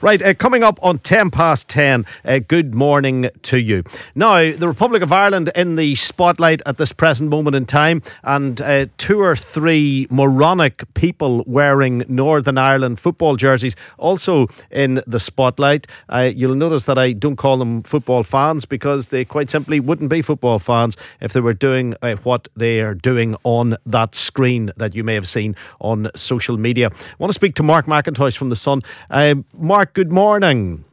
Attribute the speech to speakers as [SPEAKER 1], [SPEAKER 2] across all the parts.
[SPEAKER 1] Right, uh, coming up on 10 past 10, uh, good morning to you. Now, the Republic of Ireland in the spotlight at this present moment in time, and uh, two or three moronic people wearing Northern Ireland football jerseys also in the spotlight. Uh, you'll notice that I don't call them football fans because they quite simply wouldn't be football fans if they were doing uh, what they are doing on that screen that you may have seen on social media. I want to speak to Mark McIntosh from The Sun. Uh, Mark, good morning.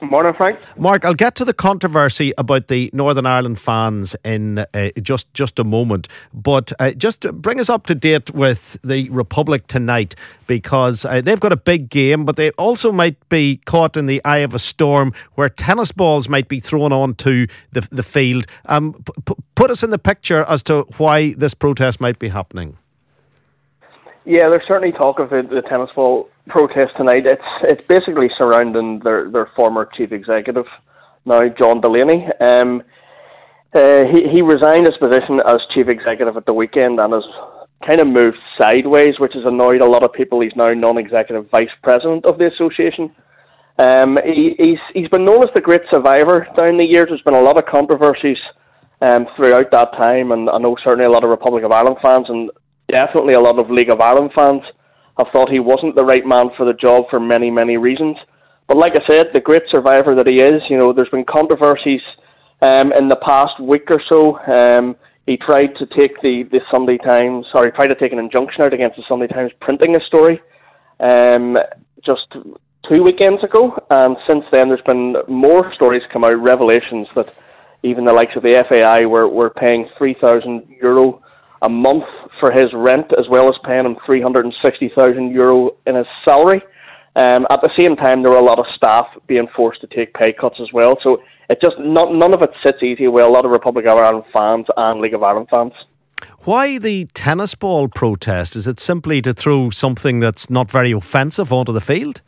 [SPEAKER 2] Good morning, Frank.
[SPEAKER 1] Mark, I'll get to the controversy about the Northern Ireland fans in uh, just just a moment, but uh, just bring us up to date with the Republic tonight because uh, they've got a big game, but they also might be caught in the eye of a storm where tennis balls might be thrown onto the the field. Um, p- put us in the picture as to why this protest might be happening.
[SPEAKER 2] Yeah, there's certainly talk of the, the tennis ball protest tonight. It's it's basically surrounding their their former chief executive, now John Delaney. Um, uh, he he resigned his position as chief executive at the weekend and has kind of moved sideways, which has annoyed a lot of people. He's now non-executive vice president of the association. Um, he, he's he's been known as the great survivor down the years. There's been a lot of controversies um, throughout that time, and I know certainly a lot of Republic of Ireland fans and definitely a lot of League of Ireland fans have thought he wasn't the right man for the job for many, many reasons. But like I said, the great survivor that he is, you know, there's been controversies um, in the past week or so. Um, he tried to take the, the Sunday Times, sorry, tried to take an injunction out against the Sunday Times printing a story um, just two weekends ago. And since then, there's been more stories come out, revelations that even the likes of the FAI were, were paying 3,000 euro a month for his rent, as well as paying him three hundred and sixty thousand euro in his salary. Um, at the same time, there were a lot of staff being forced to take pay cuts as well. So it just not, none of it sits easy with a lot of Republic of Ireland fans and League of Ireland fans.
[SPEAKER 1] Why the tennis ball protest? Is it simply to throw something that's not very offensive onto the field?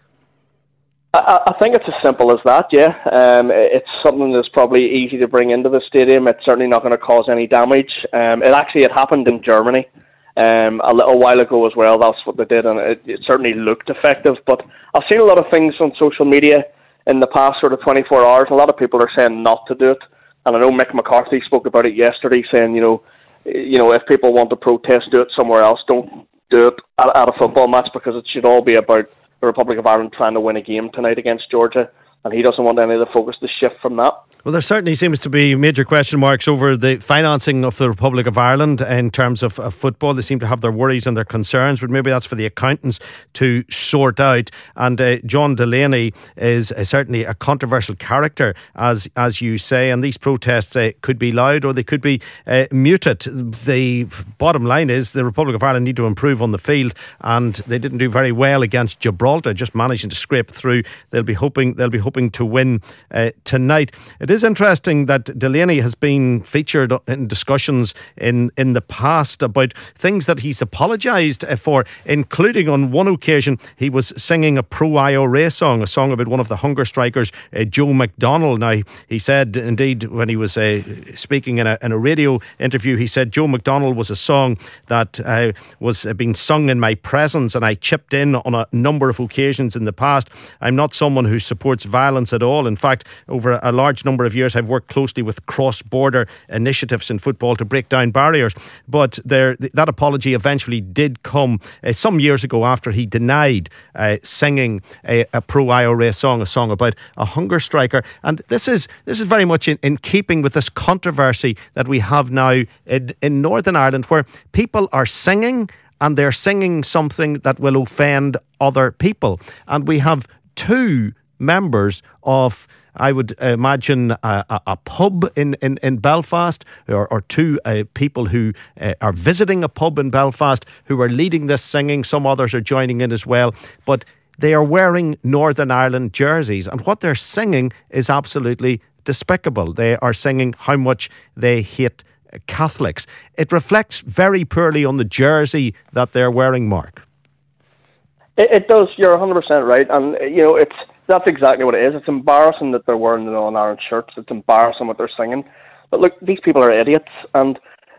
[SPEAKER 2] I, I think it's as simple as that. Yeah, um, it's something that's probably easy to bring into the stadium. It's certainly not going to cause any damage. Um, it actually it happened in Germany um, a little while ago as well. That's what they did, and it, it certainly looked effective. But I've seen a lot of things on social media in the past sort of 24 hours. A lot of people are saying not to do it, and I know Mick McCarthy spoke about it yesterday, saying you know, you know, if people want to protest, do it somewhere else. Don't do it at, at a football match because it should all be about the Republic of Ireland trying to win a game tonight against Georgia, and he doesn't want any of the focus to shift from that.
[SPEAKER 1] Well, there certainly seems to be major question marks over the financing of the Republic of Ireland in terms of, of, football. They seem to have their worries and their concerns, but maybe that's for the accountants to sort out. And uh, John Delaney is uh, certainly a controversial character, as as you say. And these protests uh, could be loud or they could be uh, muted. The bottom line is the Republic of Ireland need to improve on the field, and they didn't do very well against Gibraltar, just managing to scrape through. They'll be hoping they'll be hoping to win uh, tonight. It is interesting that Delaney has been featured in discussions in, in the past about things that he's apologised for, including on one occasion he was singing a pro IRA song, a song about one of the hunger strikers, uh, Joe McDonnell. Now, he said, indeed, when he was uh, speaking in a, in a radio interview, he said Joe McDonnell was a song that uh, was being sung in my presence and I chipped in on a number of occasions in the past. I'm not someone who supports violence violence at all. In fact, over a large number of years, I've worked closely with cross border initiatives in football to break down barriers. But there, that apology eventually did come uh, some years ago after he denied uh, singing a, a pro IRA song, a song about a hunger striker. And this is this is very much in, in keeping with this controversy that we have now in, in Northern Ireland, where people are singing and they're singing something that will offend other people. And we have two members of I would imagine a, a, a pub in, in, in Belfast or, or two uh, people who uh, are visiting a pub in Belfast who are leading this singing. Some others are joining in as well. But they are wearing Northern Ireland jerseys. And what they're singing is absolutely despicable. They are singing how much they hate Catholics. It reflects very poorly on the jersey that they're wearing, Mark.
[SPEAKER 2] It, it does. You're 100% right. And, you know, it's that's exactly what it is. It's embarrassing that they're wearing the Ireland shirts. It's embarrassing what they're singing. But look, these people are idiots, and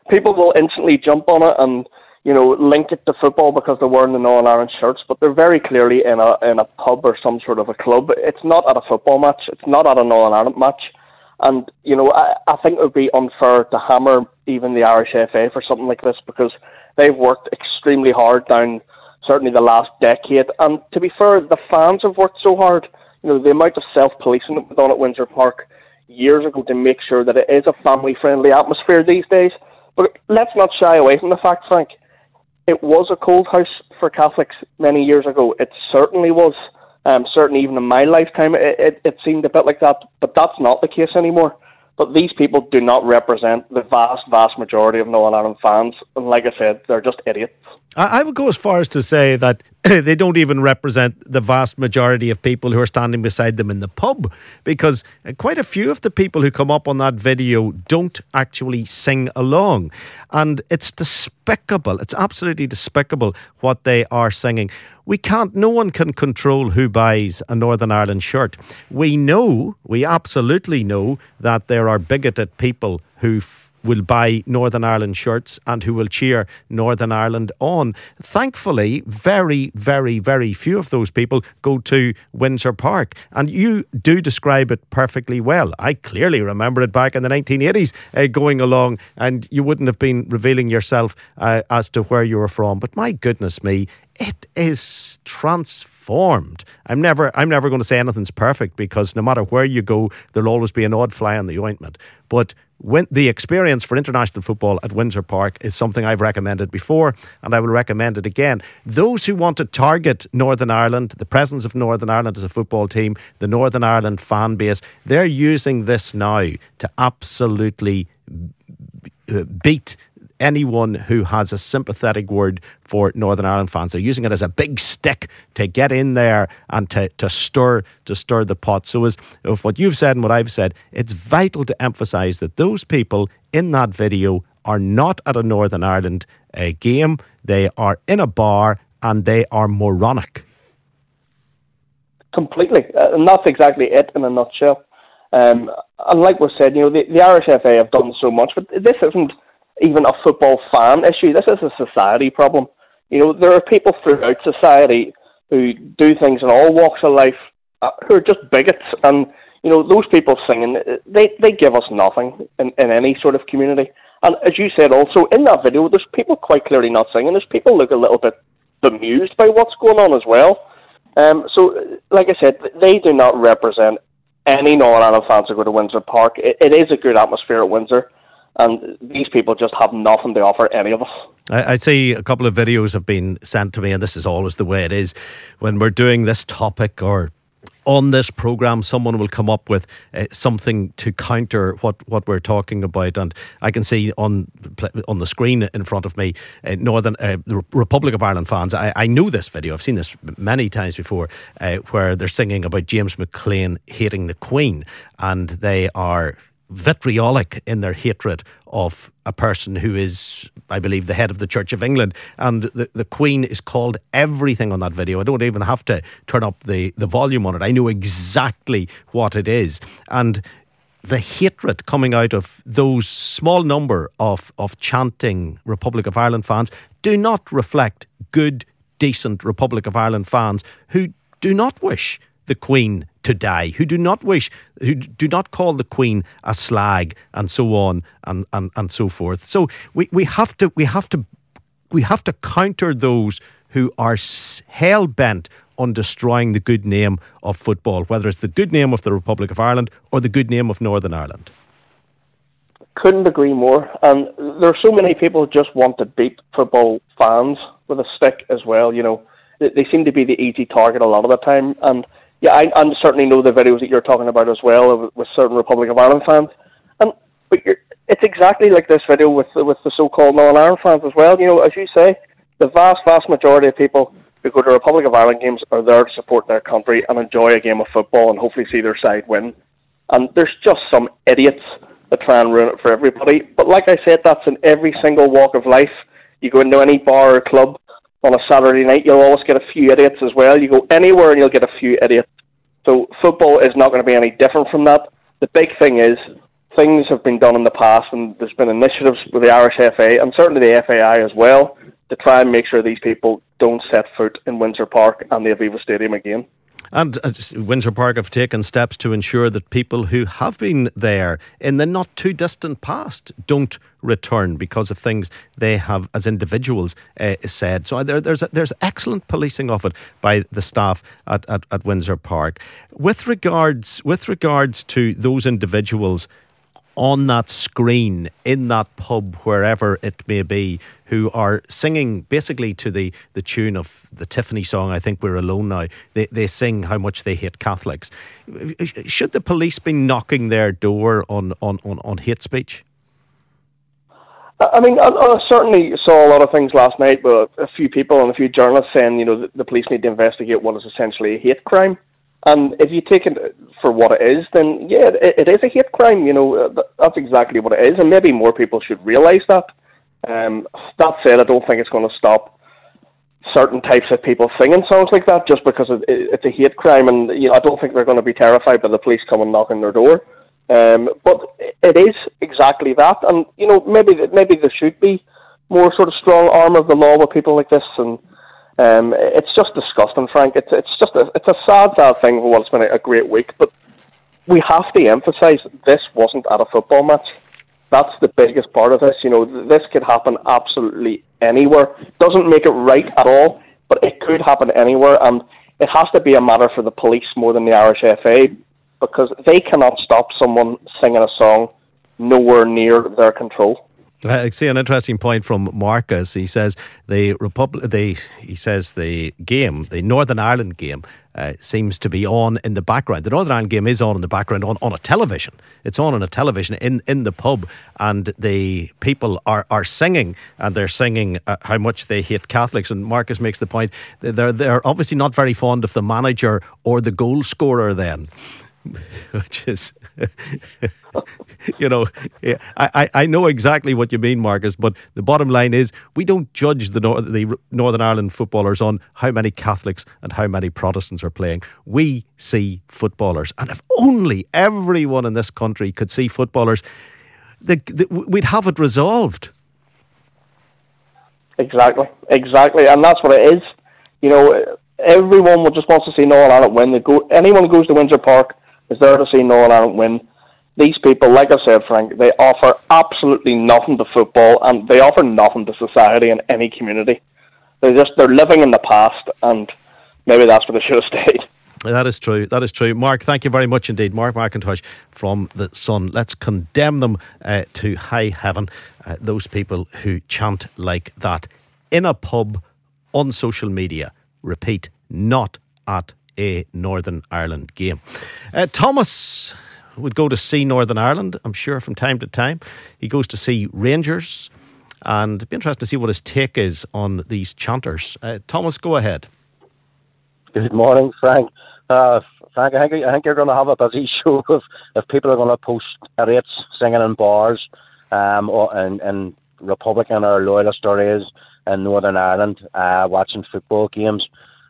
[SPEAKER 2] people will instantly jump on it and you know link it to football because they're wearing the Ireland shirts. But they're very clearly in a in a pub or some sort of a club. It's not at a football match. It's not at a Ireland match. And you know, I, I think it would be unfair to hammer even the Irish FA for something like this because they've worked extremely hard down certainly the last decade. And to be fair, the fans have worked so hard. You know, the amount of self-policing that was done at Windsor Park years ago to make sure that it is a family-friendly atmosphere these days. But let's not shy away from the fact, Frank. It was a cold house for Catholics many years ago. It certainly was. Um, certainly, even in my lifetime, it, it, it seemed a bit like that. But that's not the case anymore. But these people do not represent the vast, vast majority of Northern Ireland fans. And like I said, they're just idiots.
[SPEAKER 1] I would go as far as to say that they don't even represent the vast majority of people who are standing beside them in the pub because uh, quite a few of the people who come up on that video don't actually sing along. And it's despicable. It's absolutely despicable what they are singing. We can't, no one can control who buys a Northern Ireland shirt. We know, we absolutely know that there are bigoted people who will buy Northern Ireland shirts and who will cheer Northern Ireland on. Thankfully, very, very, very few of those people go to Windsor Park. And you do describe it perfectly well. I clearly remember it back in the 1980s uh, going along, and you wouldn't have been revealing yourself uh, as to where you were from. But my goodness me, it is transformed. I'm never I'm never going to say anything's perfect because no matter where you go, there'll always be an odd fly in the ointment. But the experience for international football at Windsor Park is something I've recommended before and I will recommend it again. Those who want to target Northern Ireland, the presence of Northern Ireland as a football team, the Northern Ireland fan base, they're using this now to absolutely uh, beat anyone who has a sympathetic word for Northern Ireland fans. They're using it as a big stick to get in there and to, to stir to stir the pot. So as of what you've said and what I've said, it's vital to emphasise that those people in that video are not at a Northern Ireland uh, game. They are in a bar and they are moronic.
[SPEAKER 2] Completely, uh, and that's exactly it in a nutshell. Um, and like we said, you know, the, the Irish FA have done so much, but this isn't even a football fan issue. This is a society problem. You know, there are people throughout society who do things in all walks of life uh, who are just bigots, and you know, those people singing, they they give us nothing in, in any sort of community. And as you said, also in that video, there's people quite clearly not singing. There's people look a little bit bemused by what's going on as well. Um, so, like I said, they do not represent any Northern Ireland fans who go to Windsor Park. It, it is a good atmosphere at Windsor and these people just have nothing to offer any of us.
[SPEAKER 1] I, say a couple of videos have been sent to me, and this is always the way it is when we're doing this topic or on this program, someone will come up with uh, something to counter what, what we're talking about, and I can see on on the screen in front of me, uh, Northern uh, the Republic of Ireland fans. I, I know this video; I've seen this many times before, uh, where they're singing about James McClean hating the Queen, and they are vitriolic in their hatred of a person who is, I believe, the head of the Church of England. And the, the Queen is called everything on that video. I don't even have to turn up the, the volume on it. I know exactly what it is. And the hatred coming out of those small number of, of chanting Republic of Ireland fans do not reflect good, decent Republic of Ireland fans who do not wish the Queen to die, who do not wish, who do not call the Queen a slag, and so on and, and, and so forth. So we, we have to we have to we have to counter those who are hell bent on destroying the good name of football, whether it's the good name of the Republic of Ireland or the good name of Northern Ireland.
[SPEAKER 2] Couldn't agree more. And there are so many people who just want to beat football fans with a stick as well. You know, they seem to be the easy target a lot of the time. And yeah, I, I certainly know the videos that you're talking about as well with certain Republic of Ireland fans. And but it's exactly like this video with with the so-called Northern Ireland fans as well. You know, as you say, the vast, vast majority of people who go to Republic of Ireland games are there to support their country and enjoy a game of football and hopefully see their side win. And there's just some idiots that try and ruin it for everybody. But like I said, that's in every single walk of life. You go into any bar or club on a Saturday night, you'll always get a few idiots as well. You go anywhere and you'll get a few idiots. So football is not going to be any different from that. The big thing is things have been done in the past, and there's been initiatives with the Irish FA and certainly the FAI as well to try and make sure these people don't set foot in Windsor Park and the Aviva Stadium again.
[SPEAKER 1] And uh, Windsor Park have taken steps to ensure that people who have been there in the not too distant past don't return because of things they have, as individuals, uh, said. So there, there's there's excellent policing of it by the staff at, at, at Windsor Park. With regards with regards to those individuals on that screen in that pub, wherever it may be, who are singing basically to the, the tune of the Tiffany song, I think we're alone now. They, they sing how much they hate Catholics. Should the police be knocking their door on, on, on, on hate speech?
[SPEAKER 2] I mean, I, I, certainly saw a lot of things last night, but a few people and a few journalists saying, you know, the, the police need to investigate what is essentially a hate crime. And if you take it for what it is, then yeah, it, it is a hate crime. You know, uh, that's exactly what it is, and maybe more people should realise that. Um, that said, I don't think it's going to stop certain types of people singing songs like that just because it, it's a hate crime, and you know, I don't think they're going to be terrified by the police coming knocking their door. Um, but it is exactly that, and you know, maybe maybe there should be more sort of strong arm of the law with people like this, and um, it's just disgusting, Frank. It's it's just a, it's a sad, sad thing for what's been a, a great week. But we have to emphasise this wasn't at a football match. That's the biggest part of this. You know, this could happen absolutely anywhere. Doesn't make it right at all, but it could happen anywhere, and it has to be a matter for the police more than the Irish FA because they cannot stop someone singing a song nowhere near their control.
[SPEAKER 1] I see an interesting point from Marcus. He says the Republic, the he says the game, the Northern Ireland game, uh, seems to be on in the background. The Northern Ireland game is on in the background on, on a television. It's on on a television in, in the pub, and the people are, are singing, and they're singing uh, how much they hate Catholics. And Marcus makes the point they're they're obviously not very fond of the manager or the goal scorer then. which is, you know, I, I know exactly what you mean, Marcus, but the bottom line is we don't judge the, the Northern Ireland footballers on how many Catholics and how many Protestants are playing. We see footballers. And if only everyone in this country could see footballers, the, the, we'd have it resolved.
[SPEAKER 2] Exactly, exactly. And that's what it is. You know, everyone just wants to see Northern Ireland win. They go, anyone who goes to Windsor Park is there to see Noel Ireland win. These people, like I said, Frank, they offer absolutely nothing to football, and they offer nothing to society in any community. They're just they're living in the past, and maybe that's where they should have stayed.
[SPEAKER 1] That is true. That is true. Mark, thank you very much indeed. Mark McIntosh from The Sun. Let's condemn them uh, to high heaven, uh, those people who chant like that in a pub on social media. Repeat, not at a Northern Ireland game. Uh, Thomas would go to see Northern Ireland, I'm sure, from time to time. He goes to see Rangers, and it'd be interesting to see what his take is on these chanters. Uh, Thomas, go ahead.
[SPEAKER 3] Good morning, Frank. Uh, Frank, I think, I think you're going to have a busy show if, if people are going to post rates singing in bars um, or, and, Republican or loyalist areas in Northern Ireland uh, watching football games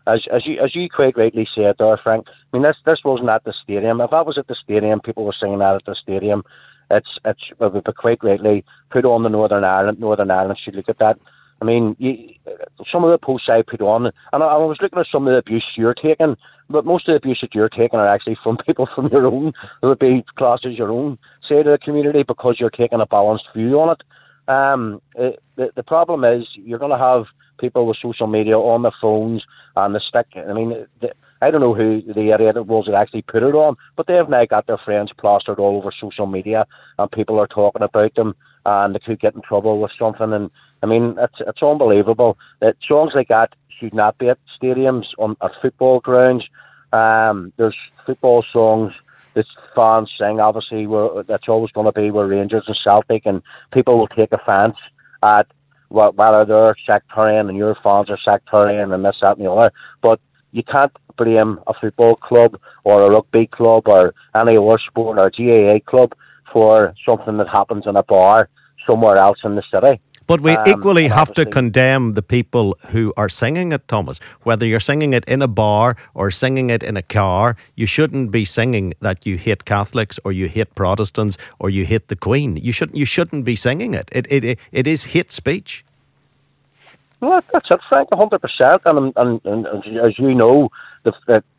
[SPEAKER 3] as as you as you quite rightly said there, Frank. I mean, this this wasn't at the stadium. If that was at the stadium, people were singing that at the stadium. It's it's it would be quite rightly put on the Northern Ireland. Northern Ireland should look at that. I mean, you, some of the posts I put on, and I, I was looking at some of the abuse you're taking, but most of the abuse that you're taking are actually from people from your own, who would be classed as your own side of the community because you're taking a balanced view on it. Um, it, the, the problem is you're going to have people with social media on their phones and the stick. I mean, the, I don't know who the area that was that actually put it on, but they've now got their friends plastered all over social media, and people are talking about them, and they could get in trouble with something. And I mean, it's it's unbelievable that songs like that should not be at stadiums on at football grounds. Um, there's football songs that fans sing. Obviously, where that's always going to be where Rangers and Celtic, and people will take offence at whether they're sectarian and your fans are sectarian and this, that, and the other. But you can't blame a football club or a rugby club or any other sport or GAA club for something that happens in a bar somewhere else in the city.
[SPEAKER 1] But we um, equally have to condemn the people who are singing it, Thomas. Whether you're singing it in a bar or singing it in a car, you shouldn't be singing that you hate Catholics or you hate Protestants or you hate the Queen. You shouldn't. You shouldn't be singing it. It it it is hate speech.
[SPEAKER 3] Well, that's it, Frank, 100%. And, and, and, and as you know, the,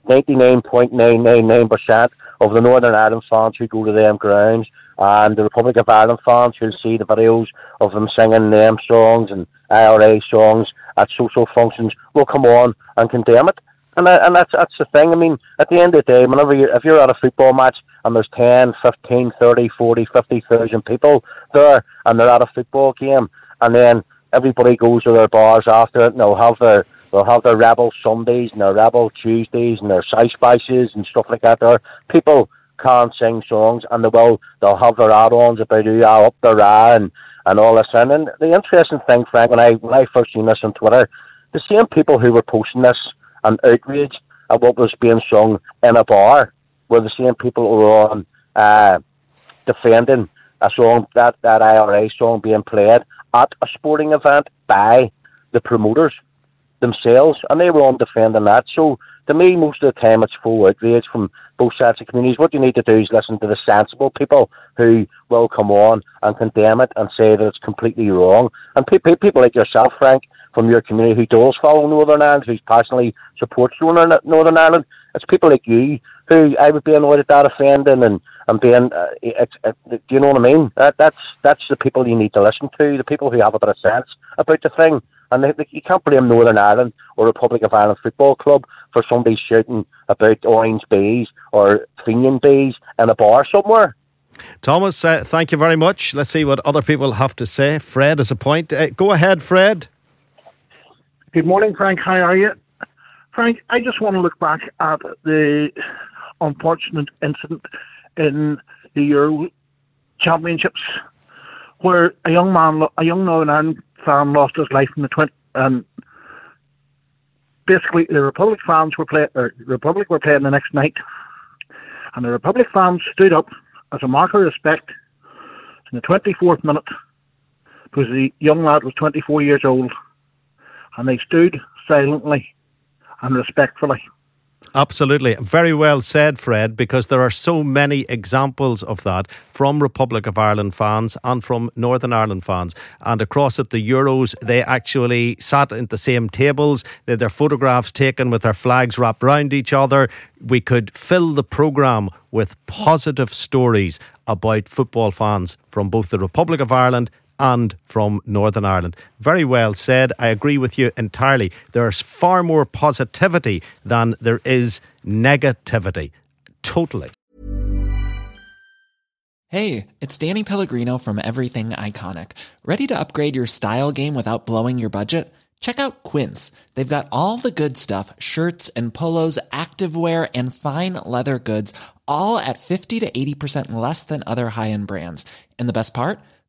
[SPEAKER 3] 99.999% of the Northern Ireland fans who go to them grounds and the Republic of Ireland fans who'll see the videos of them singing them songs and IRA songs at social functions will come on and condemn it. And, uh, and that's that's the thing. I mean, at the end of the day, whenever you if you're at a football match and there's 10, 15, 30, 40, 50,000 people there and they're at a football game and then everybody goes to their bars after it and they'll have their they'll have their rebel Sundays and their rebel Tuesdays and their side spices and stuff like that there. People can't sing songs and they will they'll have their add ons about who are up the their and and all this and, and the interesting thing, Frank, when I when I first seen this on Twitter, the same people who were posting this and outrage at what was being sung in a bar were the same people who were on uh, defending a song that that IRA song being played at a sporting event by the promoters themselves, and they were on defending that. So to me, most of the time, it's full outrage from both sides of communities. What you need to do is listen to the sensible people who will come on and condemn it and say that it's completely wrong. And pe- pe- people like yourself, Frank, from your community who does follow Northern Ireland, who passionately supports Northern, Northern Ireland, it's people like you who I would be annoyed at that offending and and being, uh, it, it, do you know what I mean? That, that's that's the people you need to listen to, the people who have a bit of sense about the thing. And they, they, you can't blame Northern Ireland or Republic of Ireland Football Club for somebody shouting about orange bees or Fenian bees in a bar somewhere.
[SPEAKER 1] Thomas, uh, thank you very much. Let's see what other people have to say. Fred has a point. Uh, go ahead, Fred.
[SPEAKER 4] Good morning, Frank. How are you? Frank, I just want to look back at the unfortunate incident in the Euro Championships, where a young man, a young Northern Ireland fan, lost his life in the twenty. And um, basically, the Republic fans were playing. Er, Republic were playing the next night, and the Republic fans stood up as a mark of respect in the twenty fourth minute, because the young lad was twenty four years old, and they stood silently and respectfully
[SPEAKER 1] Absolutely. Very well said, Fred, because there are so many examples of that from Republic of Ireland fans and from Northern Ireland fans. And across at the Euros, they actually sat at the same tables. They had their photographs taken with their flags wrapped around each other. We could fill the programme with positive stories about football fans from both the Republic of Ireland and from Northern Ireland. Very well said. I agree with you entirely. There's far more positivity than there is negativity. Totally.
[SPEAKER 5] Hey, it's Danny Pellegrino from Everything Iconic. Ready to upgrade your style game without blowing your budget? Check out Quince. They've got all the good stuff shirts and polos, activewear, and fine leather goods, all at 50 to 80% less than other high end brands. And the best part?